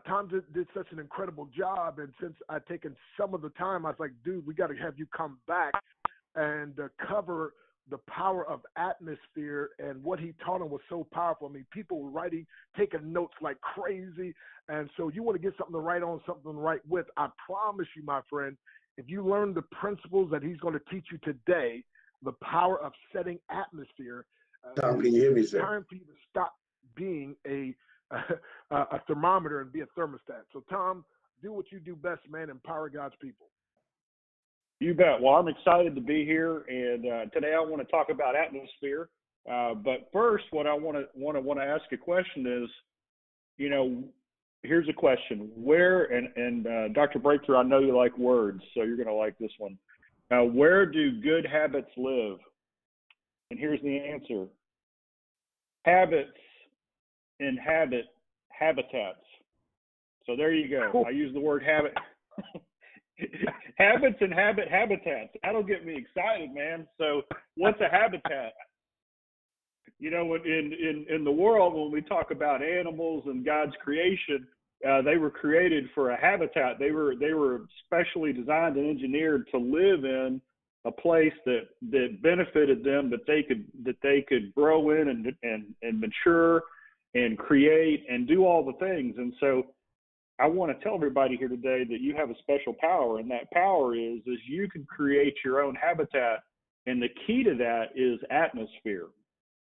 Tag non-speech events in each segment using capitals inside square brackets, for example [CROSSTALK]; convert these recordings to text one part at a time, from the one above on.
Tom did, did, such an incredible job, and since I'd taken some of the time, I was like, dude, we got to have you come back and uh, cover the power of atmosphere and what he taught them was so powerful. I mean, people were writing, taking notes like crazy. And so you want to get something to write on, something to write with. I promise you, my friend, if you learn the principles that he's going to teach you today, the power of setting atmosphere, uh, Tom, can you hear me, it's time for you to stop being a, [LAUGHS] a, a thermometer and be a thermostat. So, Tom, do what you do best, man. Empower God's people. You bet. Well, I'm excited to be here, and uh, today I want to talk about atmosphere. Uh, but first, what I want to want to want to ask a question is, you know, here's a question: Where and and uh, Dr. Breakthrough, I know you like words, so you're going to like this one. Where do good habits live? And here's the answer: Habits inhabit habitats. So there you go. I use the word habit. [LAUGHS] habits inhabit habitats. That'll get me excited, man. So, what's a habitat? You know, in in in the world, when we talk about animals and God's creation, uh, they were created for a habitat. They were they were specially designed and engineered to live in a place that that benefited them, that they could that they could grow in and and and mature and create and do all the things. And so I want to tell everybody here today that you have a special power, and that power is is you can create your own habitat, and the key to that is atmosphere.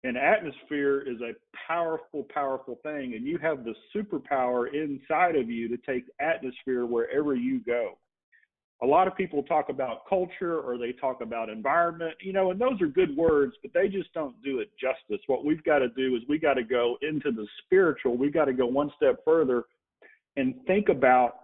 And atmosphere is a powerful, powerful thing, and you have the superpower inside of you to take atmosphere wherever you go. A lot of people talk about culture or they talk about environment, you know, and those are good words, but they just don't do it justice. What we've got to do is we got to go into the spiritual. We got to go one step further and think about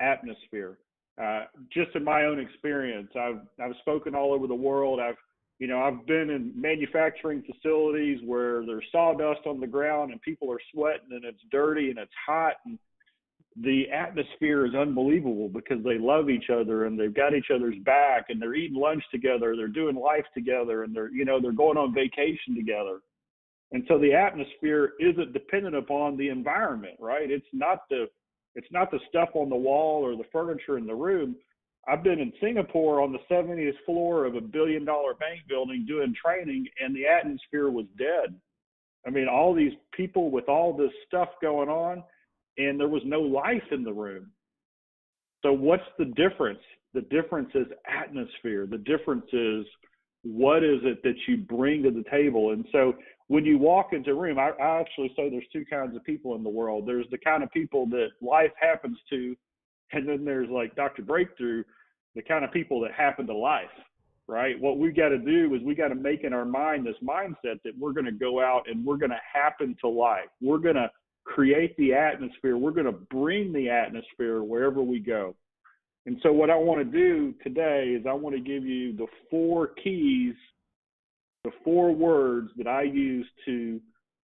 atmosphere. Uh, just in my own experience, I've I've spoken all over the world. I've you know I've been in manufacturing facilities where there's sawdust on the ground and people are sweating and it's dirty and it's hot and the atmosphere is unbelievable because they love each other and they've got each other's back and they're eating lunch together, they're doing life together and they're you know they're going on vacation together. And so the atmosphere isn't dependent upon the environment, right? It's not the it's not the stuff on the wall or the furniture in the room. I've been in Singapore on the 70th floor of a billion dollar bank building doing training, and the atmosphere was dead. I mean, all these people with all this stuff going on, and there was no life in the room. So, what's the difference? The difference is atmosphere. The difference is what is it that you bring to the table? And so, when you walk into a room, I, I actually say there's two kinds of people in the world. There's the kind of people that life happens to, and then there's like Dr. Breakthrough, the kind of people that happen to life, right? What we got to do is we got to make in our mind this mindset that we're going to go out and we're going to happen to life. We're going to create the atmosphere. We're going to bring the atmosphere wherever we go. And so, what I want to do today is I want to give you the four keys the four words that I use to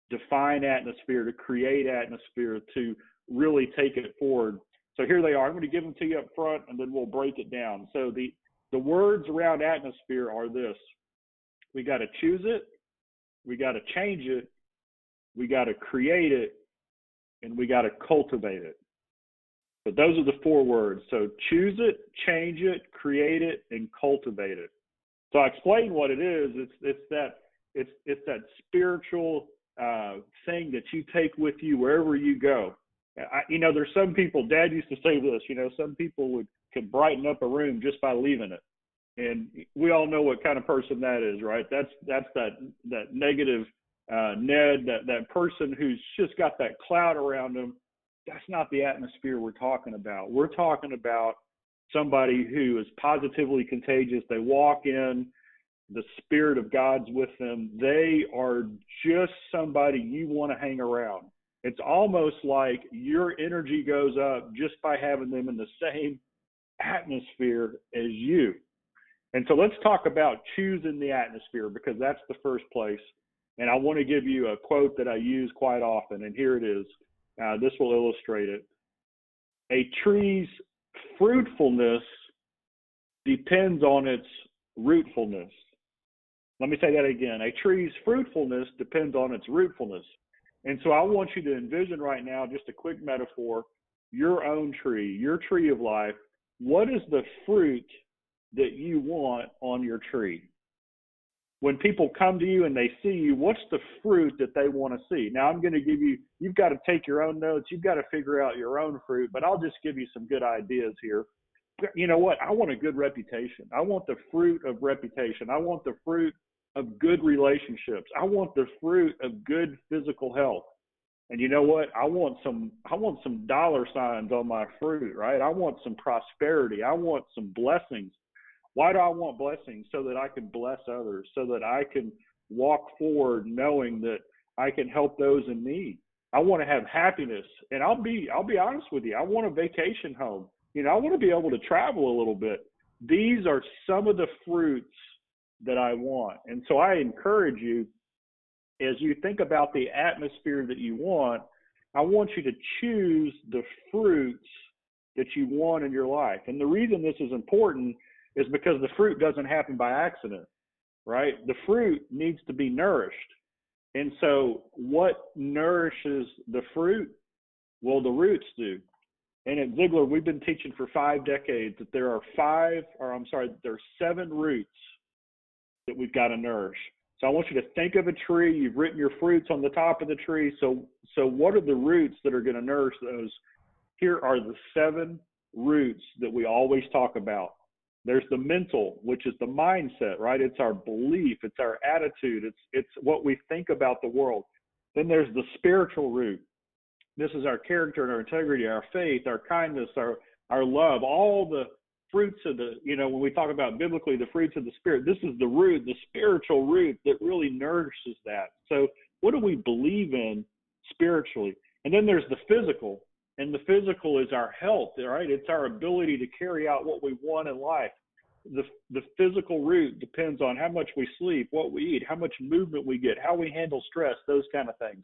define atmosphere, to create atmosphere, to really take it forward. So here they are. I'm going to give them to you up front and then we'll break it down. So the, the words around atmosphere are this we got to choose it, we got to change it, we got to create it, and we got to cultivate it. But those are the four words. So choose it, change it, create it, and cultivate it. So I explain what it is. It's it's that it's it's that spiritual uh, thing that you take with you wherever you go. I, you know, there's some people. Dad used to say this. You know, some people would could brighten up a room just by leaving it, and we all know what kind of person that is, right? That's that's that that negative uh, Ned, that that person who's just got that cloud around them. That's not the atmosphere we're talking about. We're talking about somebody who is positively contagious. They walk in, the spirit of God's with them. They are just somebody you want to hang around. It's almost like your energy goes up just by having them in the same atmosphere as you. And so let's talk about choosing the atmosphere because that's the first place. And I want to give you a quote that I use quite often, and here it is. Uh, this will illustrate it. A tree's fruitfulness depends on its rootfulness. Let me say that again. A tree's fruitfulness depends on its rootfulness. And so I want you to envision right now just a quick metaphor your own tree, your tree of life, what is the fruit that you want on your tree? When people come to you and they see you, what's the fruit that they want to see? Now, I'm going to give you, you've got to take your own notes. You've got to figure out your own fruit, but I'll just give you some good ideas here. You know what? I want a good reputation. I want the fruit of reputation. I want the fruit of good relationships. I want the fruit of good physical health. And you know what? I want some I want some dollar signs on my fruit, right? I want some prosperity. I want some blessings. Why do I want blessings? So that I can bless others, so that I can walk forward knowing that I can help those in need. I want to have happiness. And I'll be I'll be honest with you. I want a vacation home. You know, I want to be able to travel a little bit. These are some of the fruits that I want. And so I encourage you as you think about the atmosphere that you want, I want you to choose the fruits that you want in your life. And the reason this is important is because the fruit doesn't happen by accident, right? The fruit needs to be nourished. And so, what nourishes the fruit? Well, the roots do. And at Ziglar, we've been teaching for five decades that there are five, or I'm sorry, there are seven roots that we've got to nourish. So I want you to think of a tree. You've written your fruits on the top of the tree. So so what are the roots that are going to nourish those? Here are the seven roots that we always talk about. There's the mental, which is the mindset, right? It's our belief, it's our attitude, it's it's what we think about the world. Then there's the spiritual root. This is our character and our integrity, our faith, our kindness, our our love, all the fruits of the, you know, when we talk about biblically the fruits of the Spirit, this is the root, the spiritual root that really nourishes that. So, what do we believe in spiritually? And then there's the physical, and the physical is our health, right? It's our ability to carry out what we want in life. The, the physical root depends on how much we sleep, what we eat, how much movement we get, how we handle stress, those kind of things.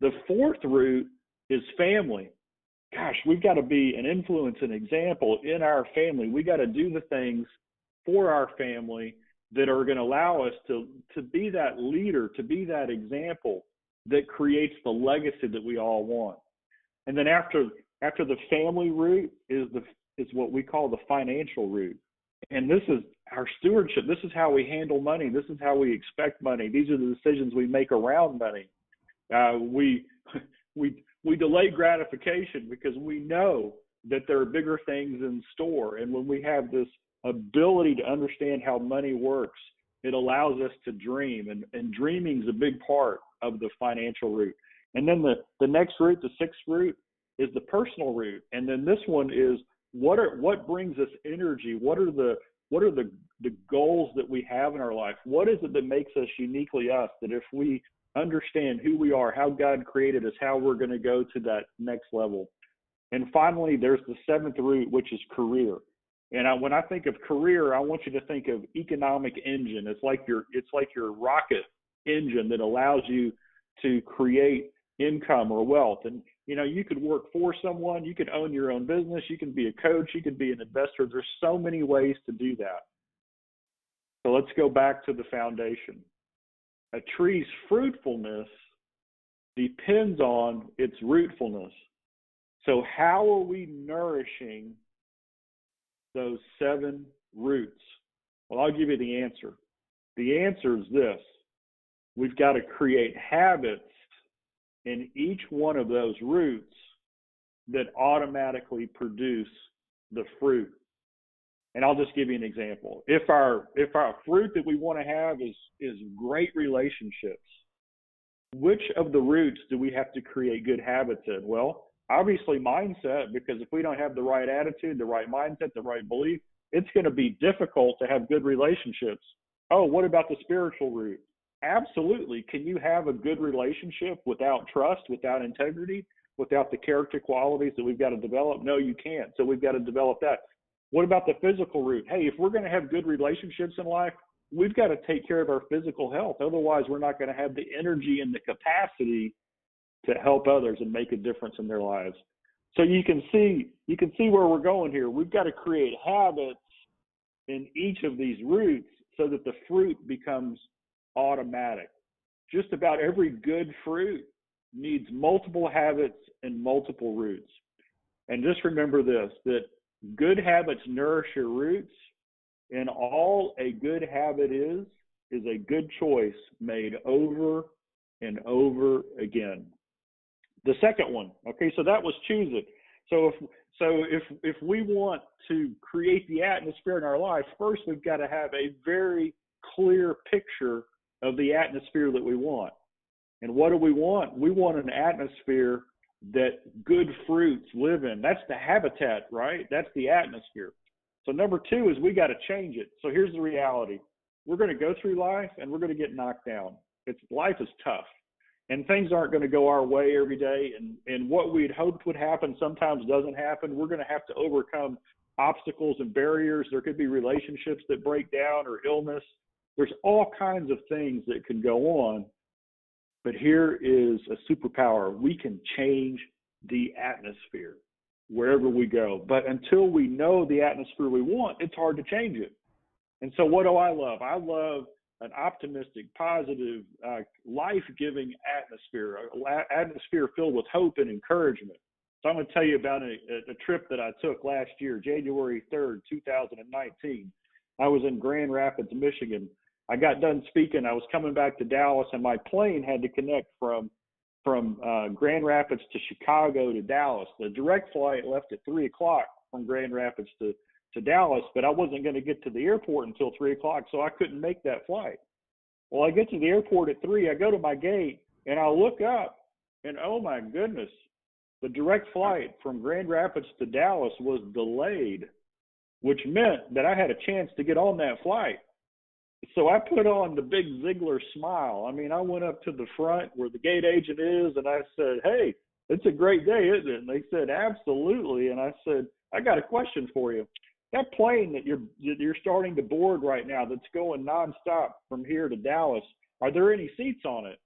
The fourth root is family gosh, we've got to be an influence, an example in our family. We got to do the things for our family that are going to allow us to to be that leader, to be that example that creates the legacy that we all want. And then after after the family root is the is what we call the financial root. And this is our stewardship. This is how we handle money. This is how we expect money. These are the decisions we make around money. Uh, we [LAUGHS] we we delay gratification because we know that there are bigger things in store. And when we have this ability to understand how money works, it allows us to dream. And, and dreaming is a big part of the financial root. And then the, the next root, the sixth root, is the personal root. And then this one is what are what brings us energy? What are the what are the the goals that we have in our life? What is it that makes us uniquely us? That if we understand who we are, how God created us, how we're going to go to that next level. And finally, there's the seventh root, which is career. And I, when I think of career, I want you to think of economic engine. It's like your it's like your rocket engine that allows you to create income or wealth. And you know, you could work for someone, you could own your own business, you can be a coach, you can be an investor. There's so many ways to do that. So let's go back to the foundation a tree's fruitfulness depends on its rootfulness. So, how are we nourishing those seven roots? Well, I'll give you the answer. The answer is this we've got to create habits in each one of those roots that automatically produce the fruit and I'll just give you an example. If our if our fruit that we want to have is is great relationships, which of the roots do we have to create good habits in? Well, obviously mindset, because if we don't have the right attitude, the right mindset, the right belief, it's going to be difficult to have good relationships. Oh, what about the spiritual root? Absolutely. Can you have a good relationship without trust, without integrity, without the character qualities that we've got to develop? No, you can't. So we've got to develop that. What about the physical root? Hey, if we're going to have good relationships in life, we've got to take care of our physical health. Otherwise, we're not going to have the energy and the capacity to help others and make a difference in their lives. So you can see you can see where we're going here. We've got to create habits in each of these roots so that the fruit becomes automatic. Just about every good fruit needs multiple habits and multiple roots. And just remember this that good habits nourish your roots, and all a good habit is, is a good choice made over and over again. The second one, okay, so that was choose it. So if so if if we want to create the atmosphere in our life, first we've got to have a very clear picture of the atmosphere that we want. And what do we want? We want an atmosphere that good fruits live in. That's the habitat, right? That's the atmosphere. So number two is we got to change it. So here's the reality. We're going to go through life and we're going to get knocked down. It's life is tough and things aren't going to go our way every day and and what we'd hoped would happen sometimes doesn't happen we're going to have to overcome obstacles and barriers there could be relationships that break down or illness there's all kinds of things that can go on but here is a superpower we can change the atmosphere wherever we go but until we know the atmosphere we want it's hard to change it and so what do i love i love an optimistic, positive, uh, life-giving atmosphere, an atmosphere filled with hope and encouragement. So I'm going to tell you about a, a trip that I took last year, January 3rd, 2019. I was in Grand Rapids, Michigan. I got done speaking. I was coming back to Dallas, and my plane had to connect from from uh, Grand Rapids to Chicago to Dallas. The direct flight left at three o'clock from Grand Rapids to to Dallas, but I wasn't going to get to the airport until three o'clock, so I couldn't make that flight. Well, I get to the airport at three. I go to my gate and I look up, and oh my goodness, the direct flight from Grand Rapids to Dallas was delayed, which meant that I had a chance to get on that flight. So I put on the big Ziglar smile. I mean, I went up to the front where the gate agent is, and I said, "Hey, it's a great day, isn't it?" And they said, "Absolutely." And I said, "I got a question for you." that plane that you're that you're starting to board right now that's going nonstop from here to Dallas, are there any seats on it?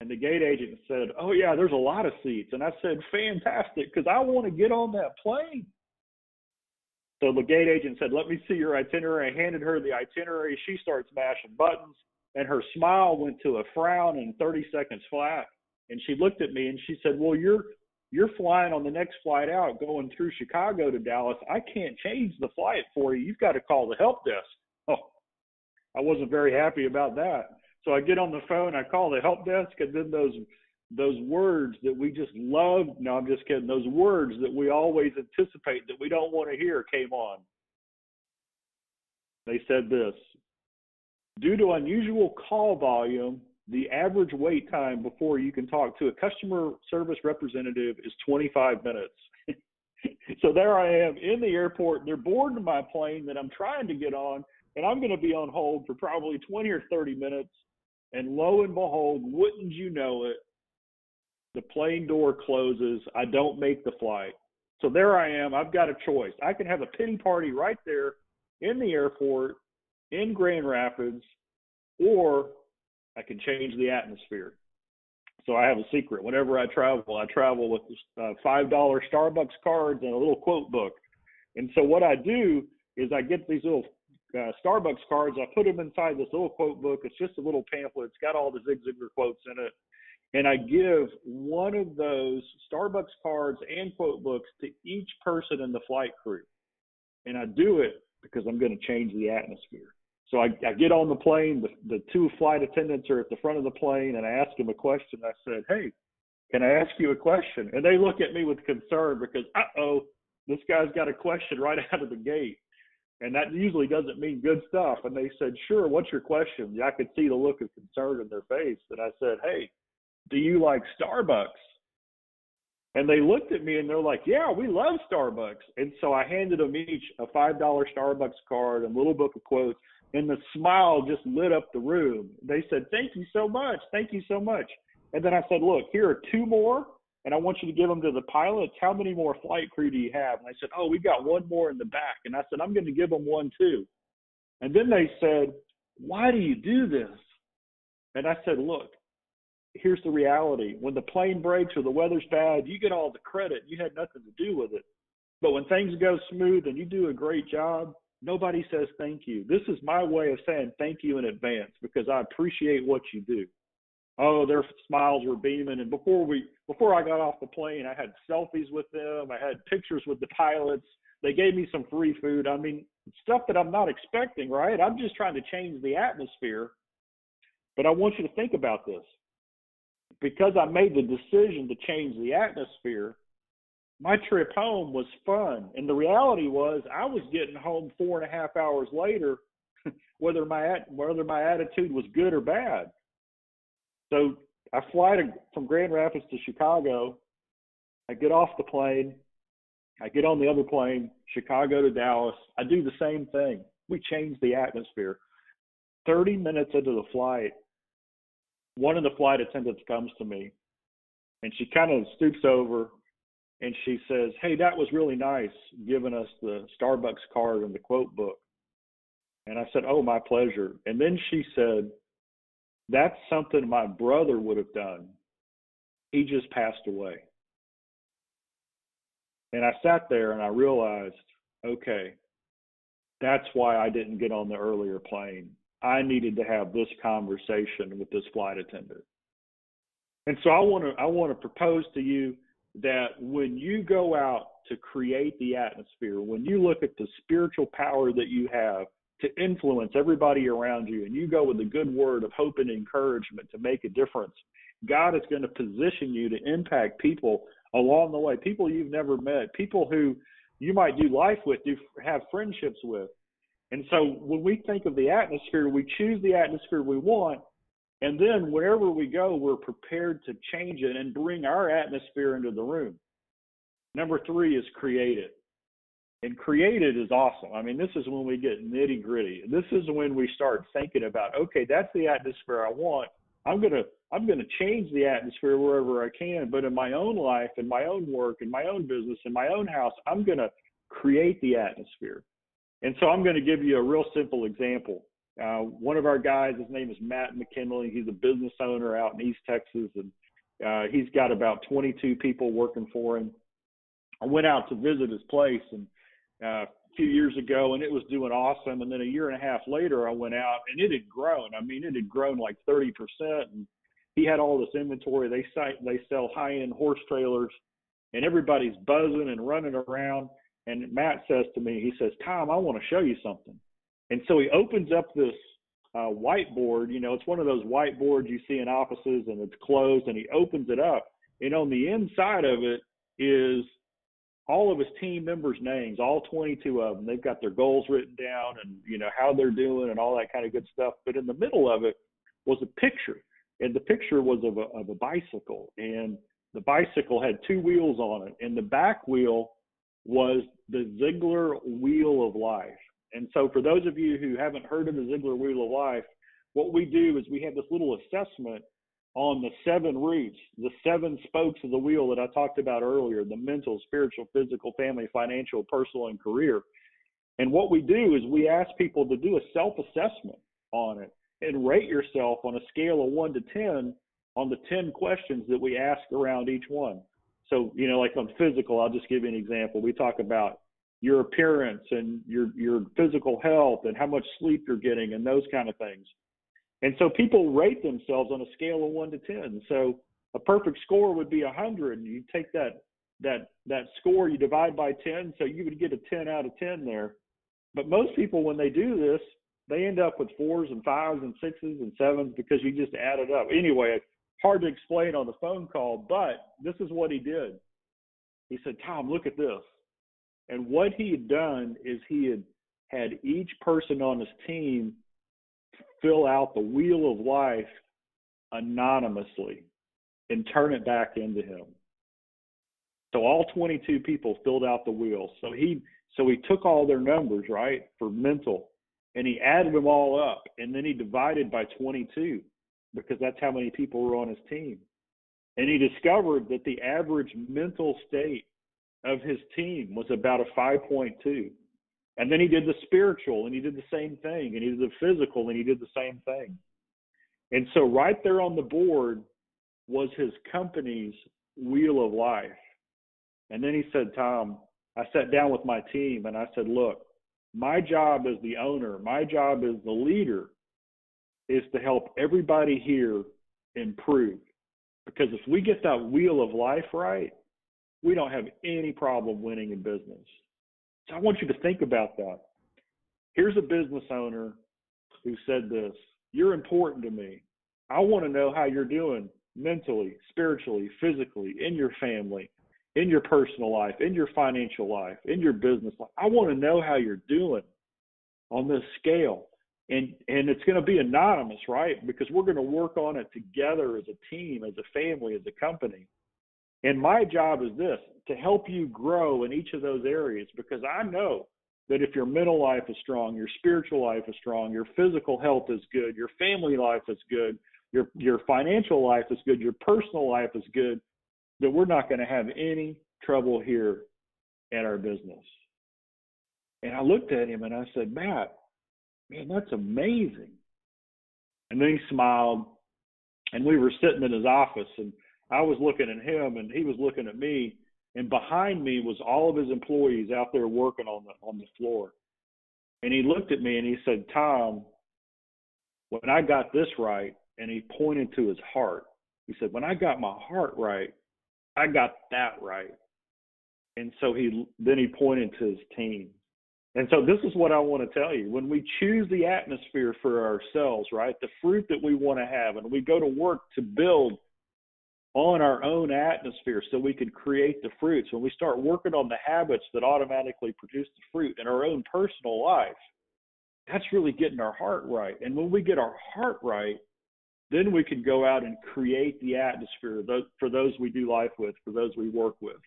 And the gate agent said, "Oh yeah, there's a lot of seats." And I said, "Fantastic, because I want to get on that plane." So the gate agent said, "Let me see your itinerary." I handed her the itinerary. She starts mashing buttons, and her smile went to a frown in 30 seconds flat. And she looked at me and she said, "Well, you're you're flying on the next flight out going through Chicago to Dallas. I can't change the flight for you. You've got to call the help desk. Oh, I wasn't very happy about that. So I get on the phone, I call the help desk, and then those those words that we just love. No, I'm just kidding. Those words that we always anticipate that we don't want to hear came on. They said this Due to unusual call volume, the average wait time before you can talk to a customer service representative is 25 minutes. [LAUGHS] so there I am in the airport. They're boarding my plane that I'm trying to get on, and I'm going to be on hold for probably 20 or 30 minutes. And lo and behold, wouldn't you know it, the plane door closes. I don't make the flight. So there I am. I've got a choice. I can have a pity party right there in the airport in Grand Rapids, or I can change the atmosphere. So I have a secret. Whenever I travel, I travel with uh, five dollar Starbucks cards and a little quote book. And so what I do is I get these little uh, Starbucks cards. I put them inside this little quote book. It's just a little pamphlet. It's got all the Zig Ziglar quotes in it. And I give one of those Starbucks cards and quote books to each person in the flight crew. And I do it because I'm going to change the atmosphere. So I, I get on the plane. The, the two flight attendants are at the front of the plane, and I ask them a question. I said, "Hey, can I ask you a question?" And they look at me with concern because, uh oh, this guy's got a question right [LAUGHS] out of the gate, and that usually doesn't mean good stuff. And they said, "Sure, what's your question?" I could see the look of concern in their face, and I said, "Hey, do you like Starbucks?" And they looked at me and they're like, "Yeah, we love Starbucks." And so I handed them each a five dollar Starbucks card and a little book of quotes and the smile just lit up the room. They said, "Thank you so much, thank you so much." And then I said, "Look, here are two more, and I want you to give them to the pilots. How many more flight crew do you have?" And I said, "Oh, we've got one more in the back." And I said, "I'm going to give them one too." And then they said, "Why do you do this?" And I said, "Look, here's the reality. When the plane breaks or the weather's bad, you get all the credit. You had nothing to do with it. But when things go smooth and you do a great job, Nobody says thank you. This is my way of saying thank you in advance because I appreciate what you do. oh, their smiles were beaming. And before we, before I got off the plane, I had selfies with them. I had pictures with the pilots. They gave me some free food. I mean, stuff that I'm not expecting, right? I'm just trying to change the atmosphere. But I want you to think about this. Because I made the decision to change the atmosphere, my trip home was fun. And the reality was I was getting home four and a half hours later, [LAUGHS] whether my whether my attitude was good or bad. So I fly to, from Grand Rapids to Chicago. I get off the plane. I get on the other plane, Chicago to Dallas. I do the same thing. We change the atmosphere. 30 minutes into the flight, one of the flight attendants comes to me and she kind of stoops over and she says, Hey, that was really nice giving us the Starbucks card and the quote book. And I said, Oh, my pleasure. And then she said, That's something my brother would have done. He just passed away. And I sat there and I realized, okay, that's why I didn't get on the earlier plane. I needed to have this conversation with this flight attendant. And so I want to I want to propose to you that when you go out to create the atmosphere, when you look at the spiritual power that you have to influence everybody around you and you go with a good word of hope and encouragement to make a difference, God is going to position you to impact people along the way, people you've never met, people who you might do life with, do have friendships with. And so when we think of the atmosphere, we choose the atmosphere we want, and then wherever we go, we're prepared to change it and bring our atmosphere into the room. Number three is create it. And create it is awesome. I mean, this is when we get nitty gritty. This is when we start thinking about, okay, that's the atmosphere I want. I'm gonna I'm gonna change the atmosphere wherever I can, but in my own life, in my own work, in my own business, in my own house, I'm gonna create the atmosphere. And so I'm going to give you a real simple example. Uh, one of our guys, his name is Matt McKinley. He's a business owner out in East Texas, and uh, he's got about 22 people working for him. I went out to visit his place and uh, a few years ago, and it was doing awesome. And then a year and a half later, I went out, and it had grown. I mean, it had grown like 30 percent, and he had all this inventory. They site they sell high-end horse trailers, and everybody's buzzing and running around. And Matt says to me, he says, Tom, I want to show you something. And so he opens up this uh, whiteboard. You know, it's one of those whiteboards you see in offices and it's closed, and he opens it up. And on the inside of it is all of his team members' names, all 22 of them. They've got their goals written down and, you know, how they're doing and all that kind of good stuff. But in the middle of it was a picture. And the picture was of a, of a bicycle. And the bicycle had two wheels on it. And the back wheel was the Ziglar Wheel of Life. And so, for those of you who haven't heard of the Ziglar Wheel of Life, what we do is we have this little assessment on the seven roots, the seven spokes of the wheel that I talked about earlier the mental, spiritual, physical, family, financial, personal, and career. And what we do is we ask people to do a self assessment on it and rate yourself on a scale of one to 10 on the 10 questions that we ask around each one so you know like on physical i'll just give you an example. We talk about your appearance and your your physical health and how much sleep you're getting and those kind of things. And so people rate themselves on a scale of 1 to 10 so a perfect score would be 100 you take that that that score you divide by 10 so you would get a 10 out of 10 there. But most people when they do this they end up with fours and fives and sixes and sevens because you just add it up. Anyway hard to explain on the phone call, but this is what he did. He said, Tom, look at this. And what he had done is he had had each person on his team fill out the wheel of life anonymously and turn it back into him. So all 22 people filled out the wheel. So he so he took all their numbers, right, for mental, and he added them all up, and then he divided by 22 because that's how many people were on his team. And he discovered that the average mental state of his team was about a 5.2. And then he did the spiritual and he did the same thing. And he did the physical and he did the same thing. And so, right there on the board was his company's wheel of life. And then he said, Tom, I sat down with my team and I said, look, my job as the owner, my job as the leader is to help everybody here improve. Because if we get that wheel of life right, we don't have any problem winning in business. So I want you to think about that. Here's a business owner who said this You're important to me. I want to know how you're doing mentally, spiritually, physically, in your family, in your personal life, in your financial life, in your business life. I want to know how you're doing on this scale. And and it's going to be anonymous, right? Because we're going to work on it together as a team, as a family, as a company. And my job is this to help you grow in each of those areas because I know that if your mental life is strong, your spiritual life is strong, your physical health is good, your family life is good, your your financial life is good, your personal life is good, that we're not going to have any trouble here at our business. And I looked at him and I said, Matt, man, that's amazing. And then he smiled and we were sitting in his office and I was looking at him and he was looking at me and behind me was all of his employees out there working on the on the floor. And he looked at me and he said, "Tom, when I got this right," and he pointed to his heart. He said, "When I got my heart right, I got that right." And so he then he pointed to his team. And so this is what I want to tell you. When we choose the atmosphere for ourselves, right? The fruit that we want to have and we go to work to build on our own atmosphere so we can create the fruits. When we start working on the habits that automatically produce the fruit in our own personal life, that's really getting our heart right. And when we get our heart right, then we can go out and create the atmosphere for those we do life with, for those we work with.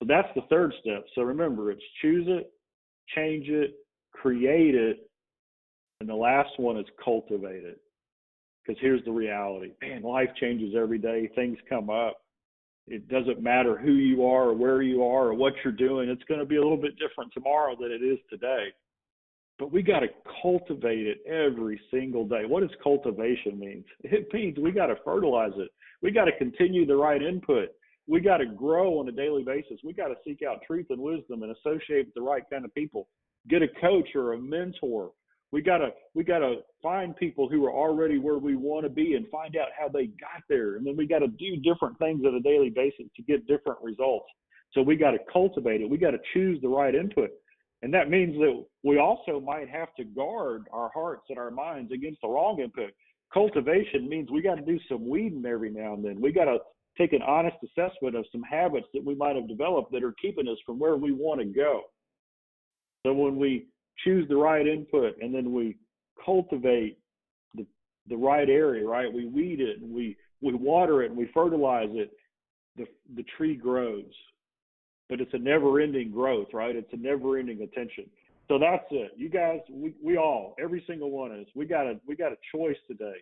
So that's the third step. So remember, it's choose it, change it, create it, and the last one is cultivate it. Because here's the reality man, life changes every day, things come up. It doesn't matter who you are or where you are or what you're doing, it's going to be a little bit different tomorrow than it is today. But we got to cultivate it every single day. What does cultivation mean? It means we got to fertilize it. We got to continue the right input. We got to grow on a daily basis. We got to seek out truth and wisdom and associate with the right kind of people. Get a coach or a mentor we gotta we gotta find people who are already where we want to be and find out how they got there, and then we got to do different things on a daily basis to get different results. So we got to cultivate it. We got to choose the right input, and that means that we also might have to guard our hearts and our minds against the wrong input. Cultivation means we got to do some weeding every now and then. We got to take an honest assessment of some habits that we might have developed that are keeping us from where we want to go. So when we choose the right input and then we cultivate the the right area, right? We weed it and we we water it and we fertilize it. The the tree grows. But it's a never ending growth, right? It's a never ending attention. So that's it. You guys, we, we all, every single one of us, we got a we got a choice today.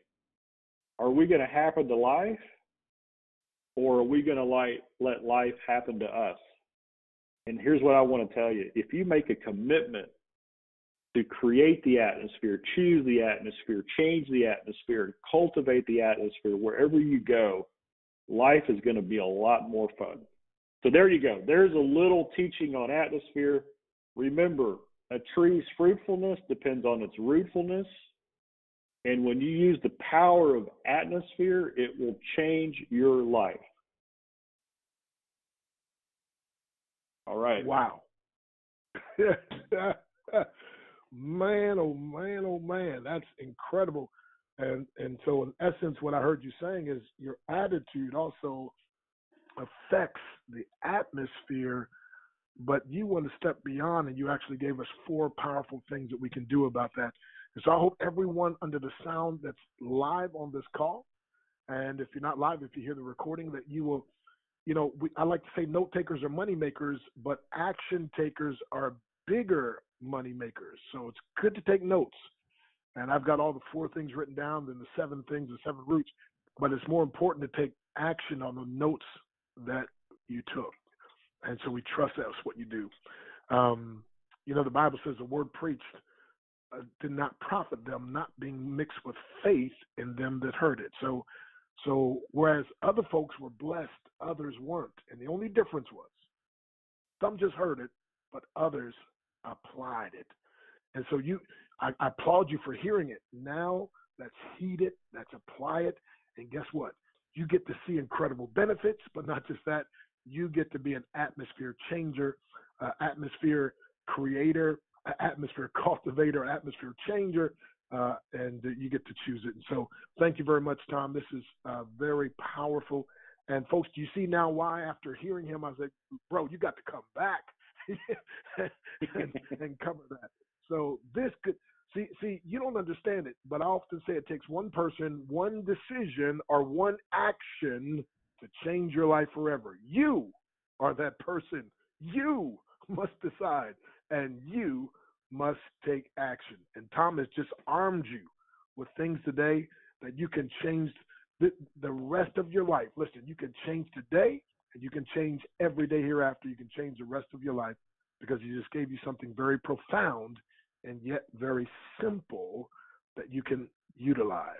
Are we gonna happen to life? Or are we gonna like let life happen to us? And here's what I want to tell you. If you make a commitment to create the atmosphere, choose the atmosphere, change the atmosphere, cultivate the atmosphere wherever you go, life is going to be a lot more fun. So there you go. There's a little teaching on atmosphere. Remember, a tree's fruitfulness depends on its rootfulness. And when you use the power of atmosphere, it will change your life. All right. Wow. [LAUGHS] man, oh man, oh man, that's incredible. And and so in essence, what I heard you saying is your attitude also affects the atmosphere, but you want to step beyond, and you actually gave us four powerful things that we can do about that. And so I hope everyone under the sound that's live on this call, and if you're not live, if you hear the recording, that you will, you know, we, I like to say note takers are money makers, but action takers are bigger money makers. So it's good to take notes. And I've got all the four things written down, then the seven things, the seven roots. But it's more important to take action on the notes that you took. And so we trust that's what you do. Um, you know, the Bible says the word preached did not profit them, not being mixed with faith in them that heard it. So, so whereas other folks were blessed, others weren't. And the only difference was some just heard it, but others applied it. And so you, I, I applaud you for hearing it. Now let's heed it, let's apply it, And guess what? You get to see incredible benefits, but not just that, you get to be an atmosphere changer, uh, atmosphere creator, atmosphere [LAUGHS] cultivator, atmosphere changer, uh, and you get to choose it. And so, thank you very much, Tom. This is uh, very powerful. And folks, do you see now why? After hearing him, I was like, "Bro, you got to come back [LAUGHS] and, and cover that." So this could see see you don't understand it, but I often say it takes one person, one decision, or one action to change your life forever. You are that person. You must decide, and you must take action. And Tom has just armed you with things today that you can change the, the rest of your life. Listen, you can change today and you can change every day hereafter. You can change the rest of your life because he just gave you something very profound and yet very simple that you can utilize.